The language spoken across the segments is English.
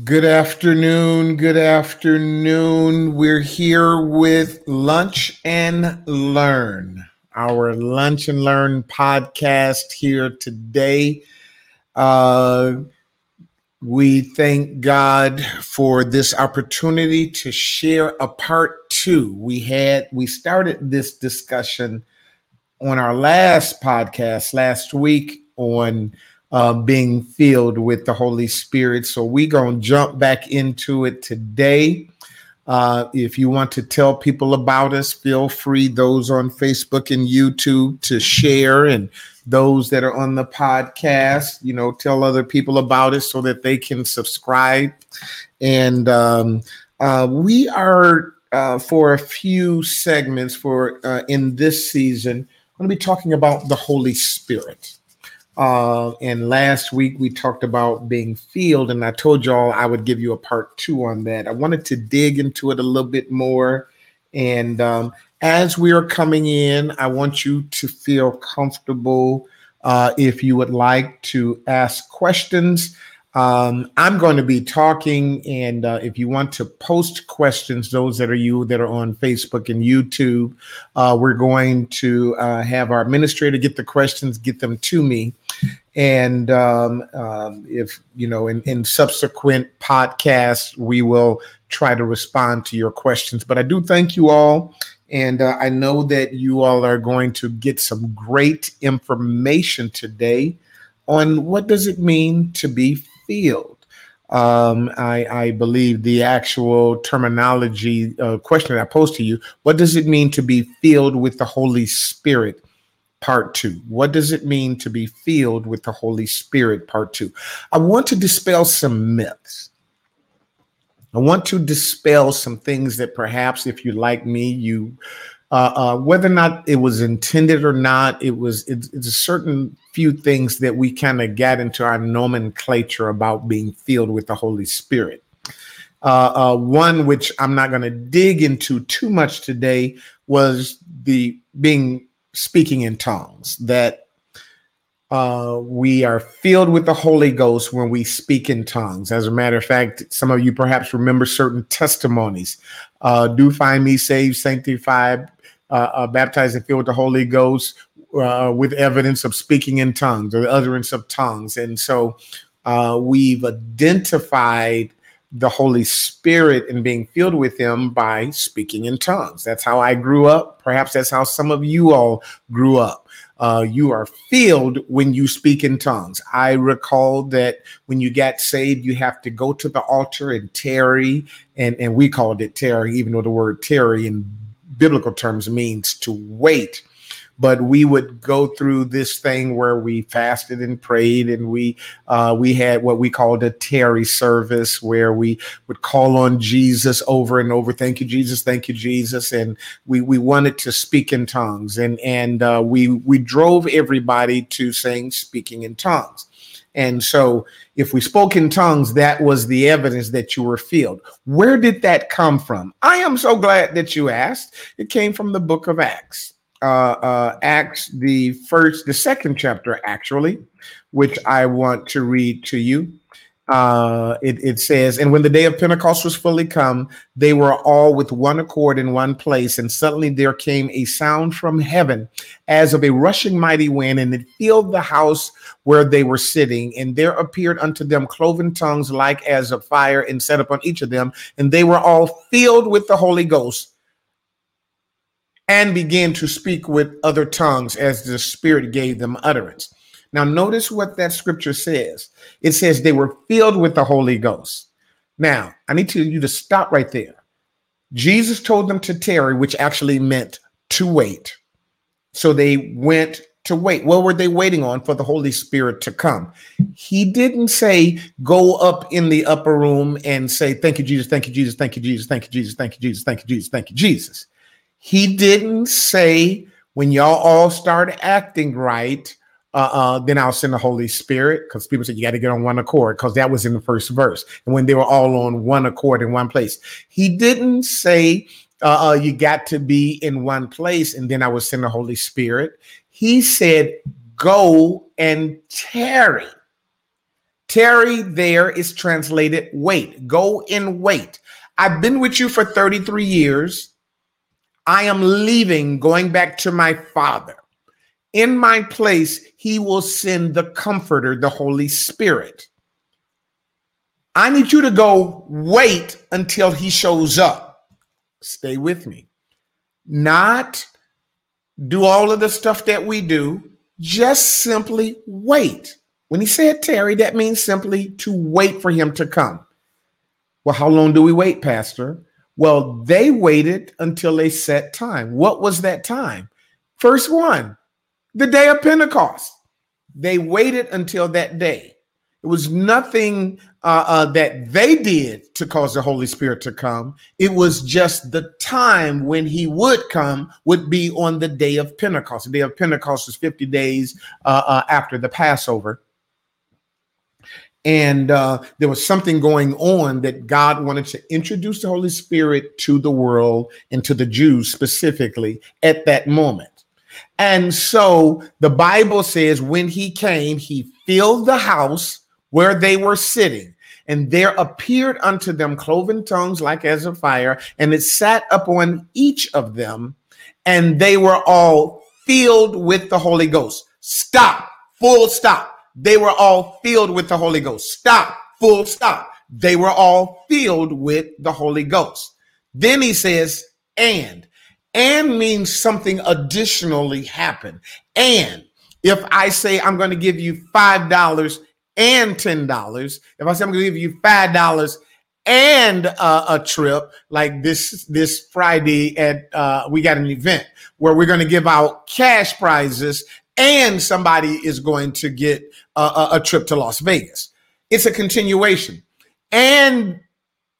Good afternoon. Good afternoon. We're here with Lunch and Learn, our Lunch and Learn podcast here today. Uh, we thank God for this opportunity to share a part two. We had we started this discussion on our last podcast last week on uh, being filled with the Holy Spirit. So we're going to jump back into it today. Uh, if you want to tell people about us, feel free, those on Facebook and YouTube, to share, and those that are on the podcast, you know, tell other people about it so that they can subscribe. And um, uh, we are, uh, for a few segments for uh, in this season, I'm going to be talking about the Holy Spirit. Uh, and last week we talked about being filled, and I told y'all I would give you a part two on that. I wanted to dig into it a little bit more. And um, as we are coming in, I want you to feel comfortable. Uh, if you would like to ask questions, um, I'm going to be talking, and uh, if you want to post questions, those that are you that are on Facebook and YouTube, uh, we're going to uh, have our administrator get the questions, get them to me, and um, um, if you know, in, in subsequent podcasts, we will try to respond to your questions. But I do thank you all. And uh, I know that you all are going to get some great information today on what does it mean to be filled Um, I, I, believe the actual terminology uh, question that I posed to you what does it mean to be filled with the Holy Spirit? Part two. What does it mean to be filled with the Holy Spirit? Part two. I want to dispel some myths. I want to dispel some things that perhaps, if you like me, you uh, uh, whether or not it was intended or not, it was it's, a certain few things that we kind of got into our nomenclature about being filled with the Holy Spirit. Uh, uh one which I'm not going to dig into too much today was the being speaking in tongues. That uh, we are filled with the Holy Ghost when we speak in tongues. As a matter of fact, some of you perhaps remember certain testimonies. Uh, do find me saved, sanctified, uh, uh, baptized and filled with the Holy Ghost uh, with evidence of speaking in tongues or the utterance of tongues. And so uh, we've identified the Holy Spirit and being filled with Him by speaking in tongues. That's how I grew up. Perhaps that's how some of you all grew up. Uh, you are filled when you speak in tongues. I recall that when you got saved, you have to go to the altar and tarry, and, and we called it tarry, even though the word tarry in biblical terms means to wait but we would go through this thing where we fasted and prayed and we uh, we had what we called a tarry service where we would call on jesus over and over thank you jesus thank you jesus and we we wanted to speak in tongues and and uh, we we drove everybody to saying speaking in tongues and so, if we spoke in tongues, that was the evidence that you were filled. Where did that come from? I am so glad that you asked. It came from the book of Acts uh, uh, Acts, the first, the second chapter, actually, which I want to read to you. Uh, it, it says, And when the day of Pentecost was fully come, they were all with one accord in one place. And suddenly there came a sound from heaven as of a rushing mighty wind, and it filled the house where they were sitting. And there appeared unto them cloven tongues like as of fire, and set upon each of them. And they were all filled with the Holy Ghost and began to speak with other tongues as the Spirit gave them utterance. Now, notice what that scripture says it says they were filled with the Holy Ghost. Now, I need to, you to stop right there. Jesus told them to tarry, which actually meant to wait. So they went to wait. What were they waiting on for the Holy Spirit to come? He didn't say, go up in the upper room and say, Thank you, Jesus, thank you, Jesus, thank you, Jesus, thank you, Jesus, thank you, Jesus, thank you, Jesus, thank you, Jesus. He didn't say, when y'all all start acting right, uh, uh, then I'll send the Holy Spirit. Because people said you got to get on one accord, because that was in the first verse. And when they were all on one accord in one place, he didn't say uh, uh, you got to be in one place and then I will send the Holy Spirit. He said, go and tarry. Tarry there is translated wait. Go and wait. I've been with you for 33 years. I am leaving, going back to my Father. In my place, he will send the Comforter, the Holy Spirit. I need you to go wait until he shows up. Stay with me. Not do all of the stuff that we do, just simply wait. When he said tarry, that means simply to wait for him to come. Well, how long do we wait, Pastor? Well, they waited until a set time. What was that time? First one, the day of Pentecost. They waited until that day. It was nothing uh, uh, that they did to cause the Holy Spirit to come. It was just the time when He would come would be on the day of Pentecost. The day of Pentecost is 50 days uh, uh after the Passover. And uh, there was something going on that God wanted to introduce the Holy Spirit to the world and to the Jews specifically at that moment. And so the Bible says when he came, he filled the house where they were sitting. And there appeared unto them cloven tongues like as of fire, and it sat upon each of them, and they were all filled with the Holy Ghost. Stop, full stop. They were all filled with the Holy Ghost. Stop, full stop. They were all filled with the Holy Ghost. Then he says, and. And means something additionally happened. And if I say I'm going to give you $5 and $10. If I say I'm going to give you $5 and uh, a trip like this this Friday at uh, we got an event where we're going to give out cash prizes and somebody is going to get a, a trip to Las Vegas. It's a continuation. And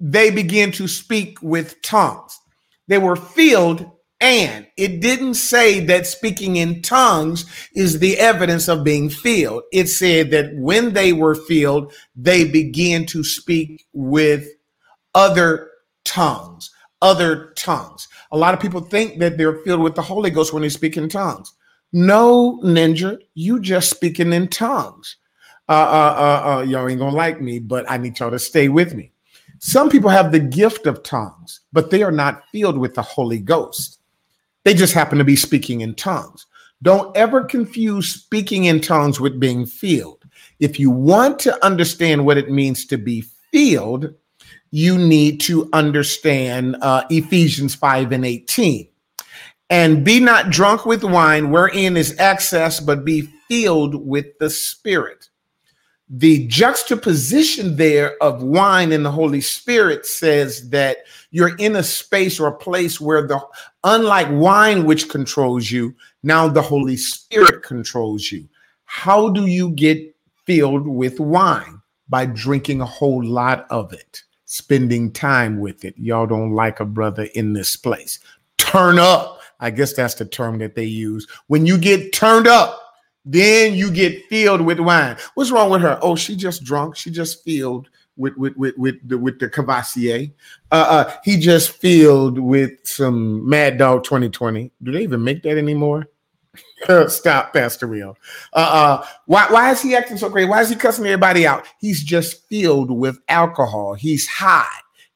they begin to speak with tongues. They were filled and it didn't say that speaking in tongues is the evidence of being filled. It said that when they were filled, they began to speak with other tongues, other tongues. A lot of people think that they're filled with the Holy Ghost when they speak in tongues. No, ninja, you just speaking in tongues. Uh, uh, uh, uh, y'all ain't gonna like me, but I need y'all to stay with me. Some people have the gift of tongues, but they are not filled with the Holy Ghost. They just happen to be speaking in tongues. Don't ever confuse speaking in tongues with being filled. If you want to understand what it means to be filled, you need to understand uh, Ephesians 5 and 18. And be not drunk with wine, wherein is excess, but be filled with the Spirit the juxtaposition there of wine and the Holy Spirit says that you're in a space or a place where the unlike wine which controls you, now the Holy Spirit controls you. How do you get filled with wine? By drinking a whole lot of it, spending time with it. Y'all don't like a brother in this place. Turn up. I guess that's the term that they use. When you get turned up, then you get filled with wine. What's wrong with her? Oh, she just drunk. She just filled with with with with the with the Courvoisier. Uh, uh, he just filled with some Mad Dog 2020. Do they even make that anymore? Stop, Pastor Real. Uh, uh, why why is he acting so crazy? Why is he cussing everybody out? He's just filled with alcohol. He's high.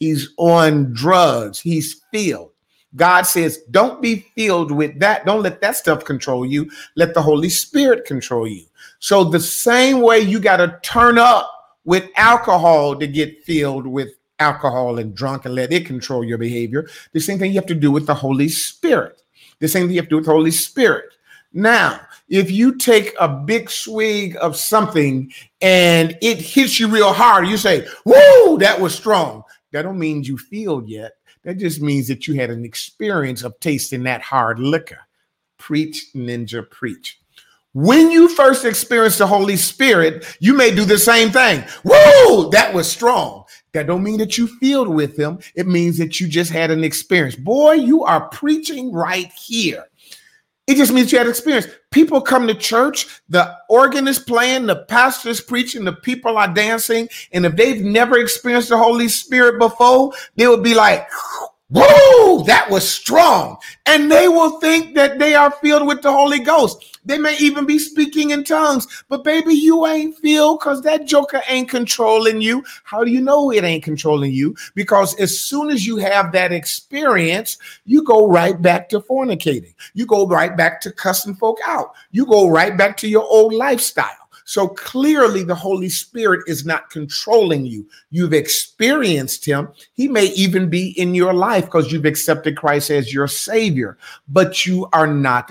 He's on drugs. He's filled. God says, don't be filled with that. Don't let that stuff control you. Let the Holy Spirit control you. So, the same way you got to turn up with alcohol to get filled with alcohol and drunk and let it control your behavior, the same thing you have to do with the Holy Spirit. The same thing you have to do with the Holy Spirit. Now, if you take a big swig of something and it hits you real hard, you say, Whoa, that was strong. That don't mean you feel yet. That just means that you had an experience of tasting that hard liquor. Preach, ninja, preach. When you first experience the Holy Spirit, you may do the same thing. Whoa, that was strong. That don't mean that you filled with him. It means that you just had an experience. Boy, you are preaching right here. It just means you had experience. People come to church, the organ is playing, the pastor is preaching, the people are dancing. And if they've never experienced the Holy Spirit before, they would be like, Whoa, that was strong. And they will think that they are filled with the Holy Ghost. They may even be speaking in tongues, but baby, you ain't filled because that joker ain't controlling you. How do you know it ain't controlling you? Because as soon as you have that experience, you go right back to fornicating. You go right back to cussing folk out. You go right back to your old lifestyle. So clearly, the Holy Spirit is not controlling you. You've experienced Him. He may even be in your life because you've accepted Christ as your Savior, but you are not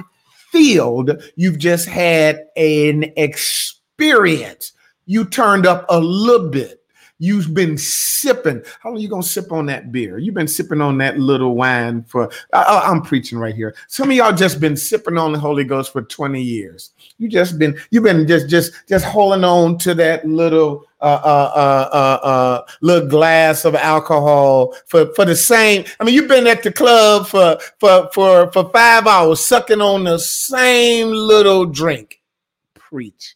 filled. You've just had an experience. You turned up a little bit. You've been sipping. How long you gonna sip on that beer? You've been sipping on that little wine for. I, I'm preaching right here. Some of y'all just been sipping on the Holy Ghost for 20 years. You just been. You've been just just just holding on to that little uh, uh, uh, uh, uh, little glass of alcohol for for the same. I mean, you've been at the club for for for for five hours, sucking on the same little drink. Preach.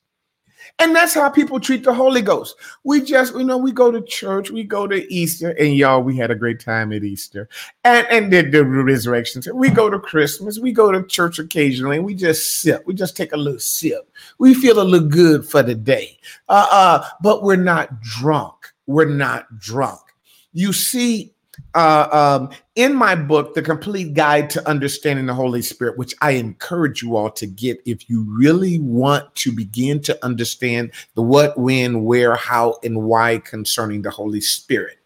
And that's how people treat the Holy Ghost. We just, you know, we go to church, we go to Easter, and y'all, we had a great time at Easter and, and did the resurrection. We go to Christmas, we go to church occasionally, and we just sip. We just take a little sip. We feel a little good for the day. Uh, uh, but we're not drunk. We're not drunk. You see, uh, um, in my book, The Complete Guide to Understanding the Holy Spirit, which I encourage you all to get if you really want to begin to understand the what, when, where, how, and why concerning the Holy Spirit.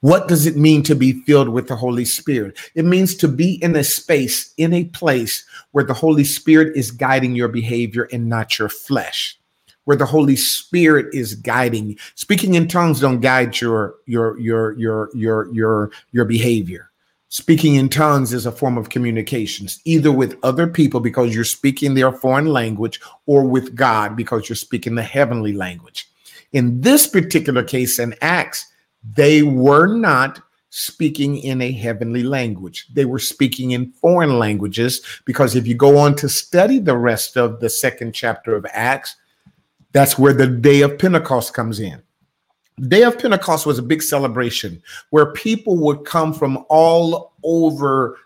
What does it mean to be filled with the Holy Spirit? It means to be in a space, in a place where the Holy Spirit is guiding your behavior and not your flesh where the Holy Spirit is guiding. Speaking in tongues don't guide your your your your your your your behavior. Speaking in tongues is a form of communications, either with other people because you're speaking their foreign language, or with God because you're speaking the heavenly language. In this particular case in Acts, they were not speaking in a heavenly language. They were speaking in foreign languages because if you go on to study the rest of the second chapter of Acts, that's where the day of Pentecost comes in. day of Pentecost was a big celebration where people would come from all over,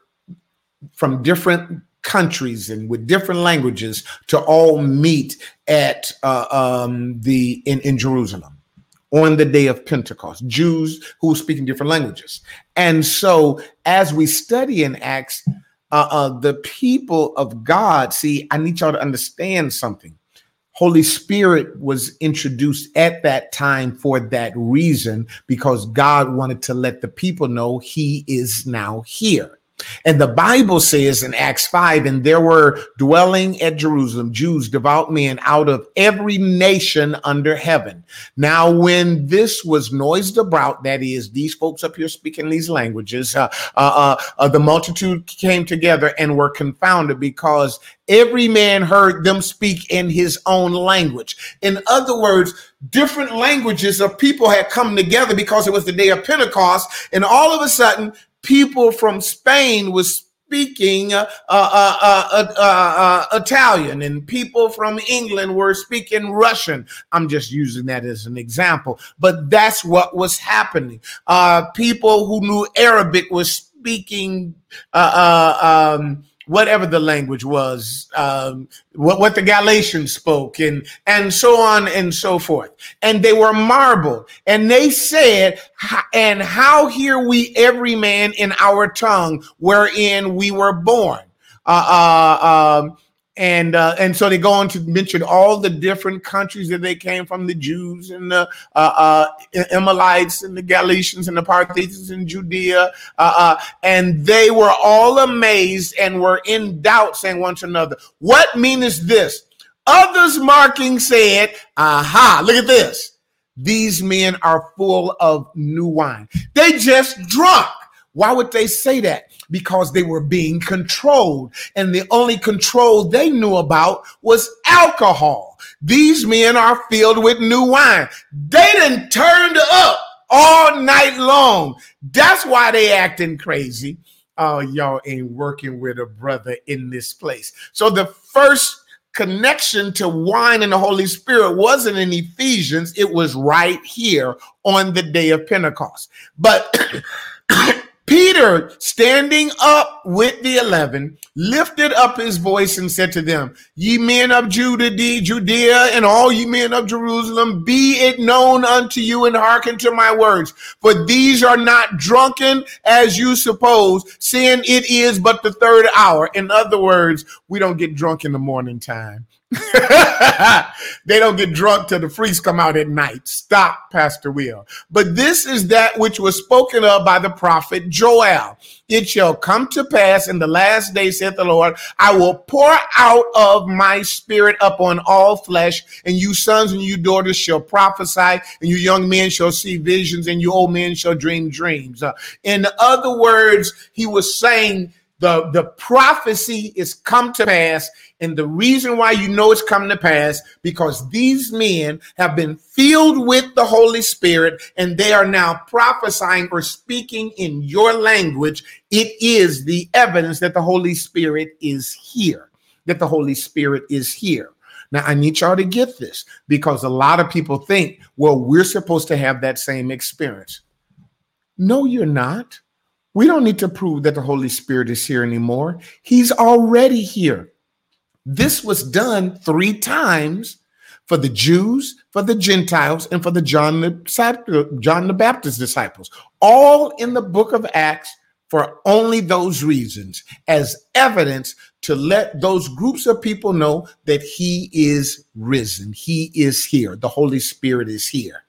from different countries and with different languages to all meet at uh, um, the in, in Jerusalem on the day of Pentecost. Jews who were speaking different languages, and so as we study in Acts, uh, uh, the people of God. See, I need y'all to understand something Holy Spirit was introduced at that time for that reason because God wanted to let the people know he is now here. And the Bible says in Acts 5 and there were dwelling at Jerusalem Jews, devout men out of every nation under heaven. Now, when this was noised about, that is, these folks up here speaking these languages, uh, uh, uh, uh the multitude came together and were confounded because every man heard them speak in his own language. In other words, different languages of people had come together because it was the day of Pentecost. And all of a sudden, people from Spain was speaking uh uh, uh, uh, uh, Italian and people from England were speaking Russian. I'm just using that as an example, but that's what was happening. people who knew Arabic was speaking um, whatever the language was, um, what, what the Galatians spoke, and and so on and so forth. And they were marbled, and they said, "And how hear we every man in our tongue wherein we were born?" Uh, uh, um, and uh, and so they go on to mention all the different countries that they came from the Jews and the uh, uh, Amalekites and the Galatians and the Parthians in Judea uh, uh, and they were all amazed and were in doubt saying one to another what meaneth this? Others marking said aha look at this. These men are full of new wine. They just drunk. Why would they say that because they were being controlled. And the only control they knew about was alcohol. These men are filled with new wine. They didn't turn up all night long. That's why they acting crazy. Oh, y'all ain't working with a brother in this place. So the first connection to wine and the Holy Spirit wasn't in Ephesians, it was right here on the day of Pentecost. But Peter, standing up with the eleven, lifted up his voice and said to them, Ye men of Judea, Judea, and all ye men of Jerusalem, be it known unto you and hearken to my words. For these are not drunken as you suppose, seeing it is but the third hour. In other words, we don't get drunk in the morning time. they don't get drunk till the freaks come out at night. Stop, Pastor Will. But this is that which was spoken of by the prophet Joel. It shall come to pass in the last day, saith the Lord, I will pour out of my spirit upon all flesh, and you sons and you daughters shall prophesy, and you young men shall see visions, and you old men shall dream dreams. Uh, in other words, he was saying the, the prophecy is come to pass and the reason why you know it's coming to pass, because these men have been filled with the Holy Spirit and they are now prophesying or speaking in your language. It is the evidence that the Holy Spirit is here, that the Holy Spirit is here. Now, I need y'all to get this because a lot of people think, well, we're supposed to have that same experience. No, you're not. We don't need to prove that the Holy Spirit is here anymore. He's already here. This was done three times for the Jews, for the Gentiles, and for the John the, uh, John the Baptist disciples, all in the book of Acts for only those reasons, as evidence to let those groups of people know that he is risen. He is here. The Holy Spirit is here.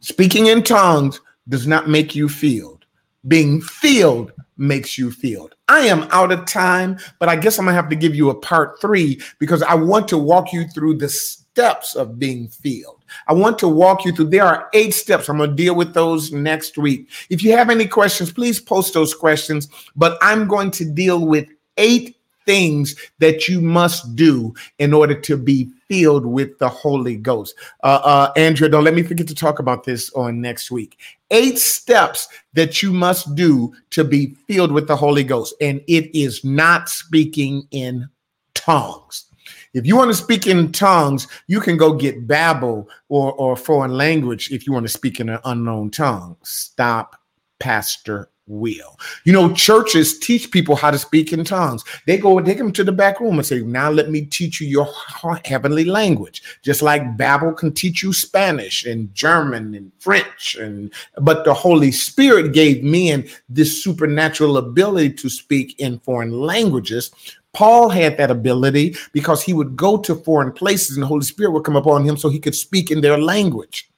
Speaking in tongues does not make you filled. Being filled makes you feel. I am out of time, but I guess I'm gonna have to give you a part three because I want to walk you through the steps of being filled. I want to walk you through. There are eight steps. I'm gonna deal with those next week. If you have any questions, please post those questions. But I'm going to deal with eight things that you must do in order to be filled with the Holy Ghost. Uh, uh, Andrea, don't let me forget to talk about this on next week. Eight steps that you must do to be filled with the Holy Ghost, and it is not speaking in tongues. If you want to speak in tongues, you can go get Babbel or, or foreign language if you want to speak in an unknown tongue. Stop, Pastor will. You know, churches teach people how to speak in tongues. They go take them to the back room and say, Now let me teach you your heavenly language. Just like Babbel can teach you Spanish and German and French. And but the Holy Spirit gave men this supernatural ability to speak in foreign languages. Paul had that ability because he would go to foreign places and the Holy Spirit would come upon him so he could speak in their language.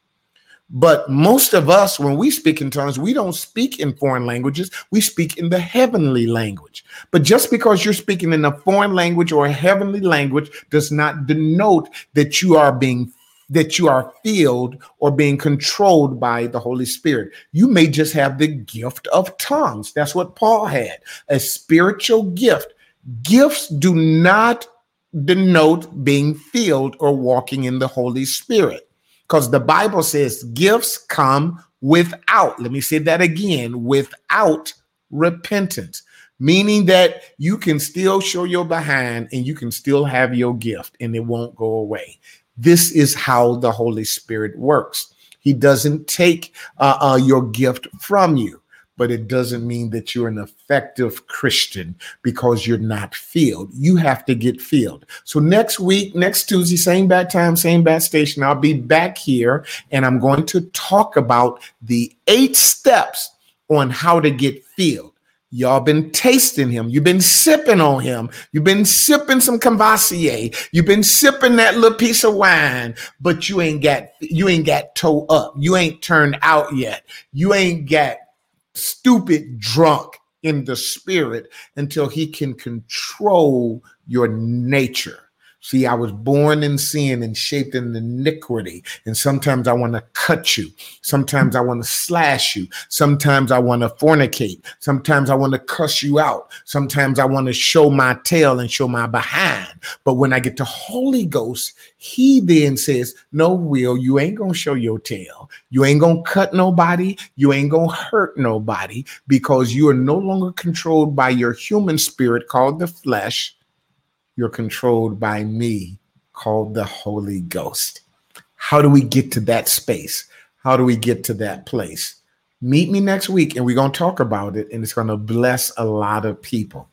But most of us, when we speak in tongues, we don't speak in foreign languages. We speak in the heavenly language. But just because you're speaking in a foreign language or a heavenly language does not denote that you are being that you are filled or being controlled by the Holy Spirit. You may just have the gift of tongues. That's what Paul had, a spiritual gift. Gifts do not denote being filled or walking in the Holy Spirit because the Bible says gifts come without, let me say that again, without repentance, meaning that you can still show your behind and you can still have your gift and it won't go away. This is how the Holy Spirit works. He doesn't take uh, uh, your gift from you but it doesn't mean that you're an effective Christian because you're not filled. You have to get filled. So next week, next Tuesday, same bad time, same bad station, I'll be back here and I'm going to talk about the eight steps on how to get filled. Y'all been tasting him. You've been sipping on him. You've been sipping some Courvoisier. You've been sipping that little piece of wine, but you ain't got you ain't got toe up. You ain't turned out yet. You ain't got stupid drunk in the spirit until he can control your nature. See, I was born in sin and shaped in iniquity. And sometimes I want to cut you. Sometimes I want to slash you. Sometimes I want to fornicate. Sometimes I want to cuss you out. Sometimes I want to show my tail and show my behind. But when I get to Holy Ghost, he then says, No, Will, you ain't going to show your tail. You ain't going to cut nobody. You ain't going to hurt nobody because you are no longer controlled by your human spirit called the flesh you're controlled by me called the Holy Ghost. How do we get to that space? How do we get to that place? Meet me next week and we're going to talk about it and it's going to bless a lot of people.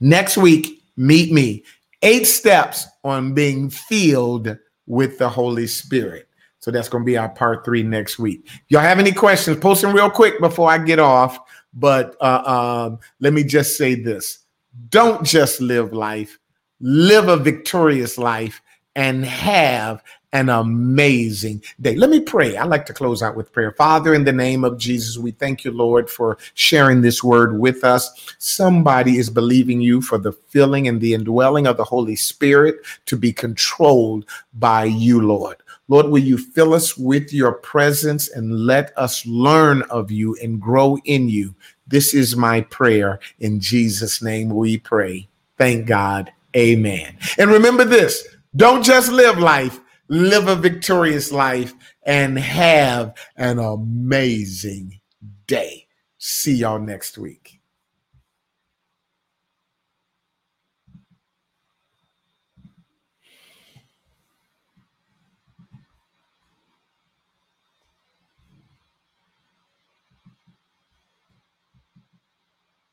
Next week, meet me. Eight steps on being filled with the Holy Spirit. So that's going to be our part three next week. Y'all have any questions? Post them real quick before I get off. But uh, um, let me just say this don't just live life, live a victorious life and have an amazing day. Let me pray. I like to close out with prayer. Father, in the name of Jesus, we thank you, Lord, for sharing this word with us. Somebody is believing you for the filling and the indwelling of the Holy Spirit to be controlled by you, Lord. Lord, will you fill us with your presence and let us learn of you and grow in you? This is my prayer. In Jesus' name we pray. Thank God. Amen. And remember this don't just live life, live a victorious life, and have an amazing day. See y'all next week.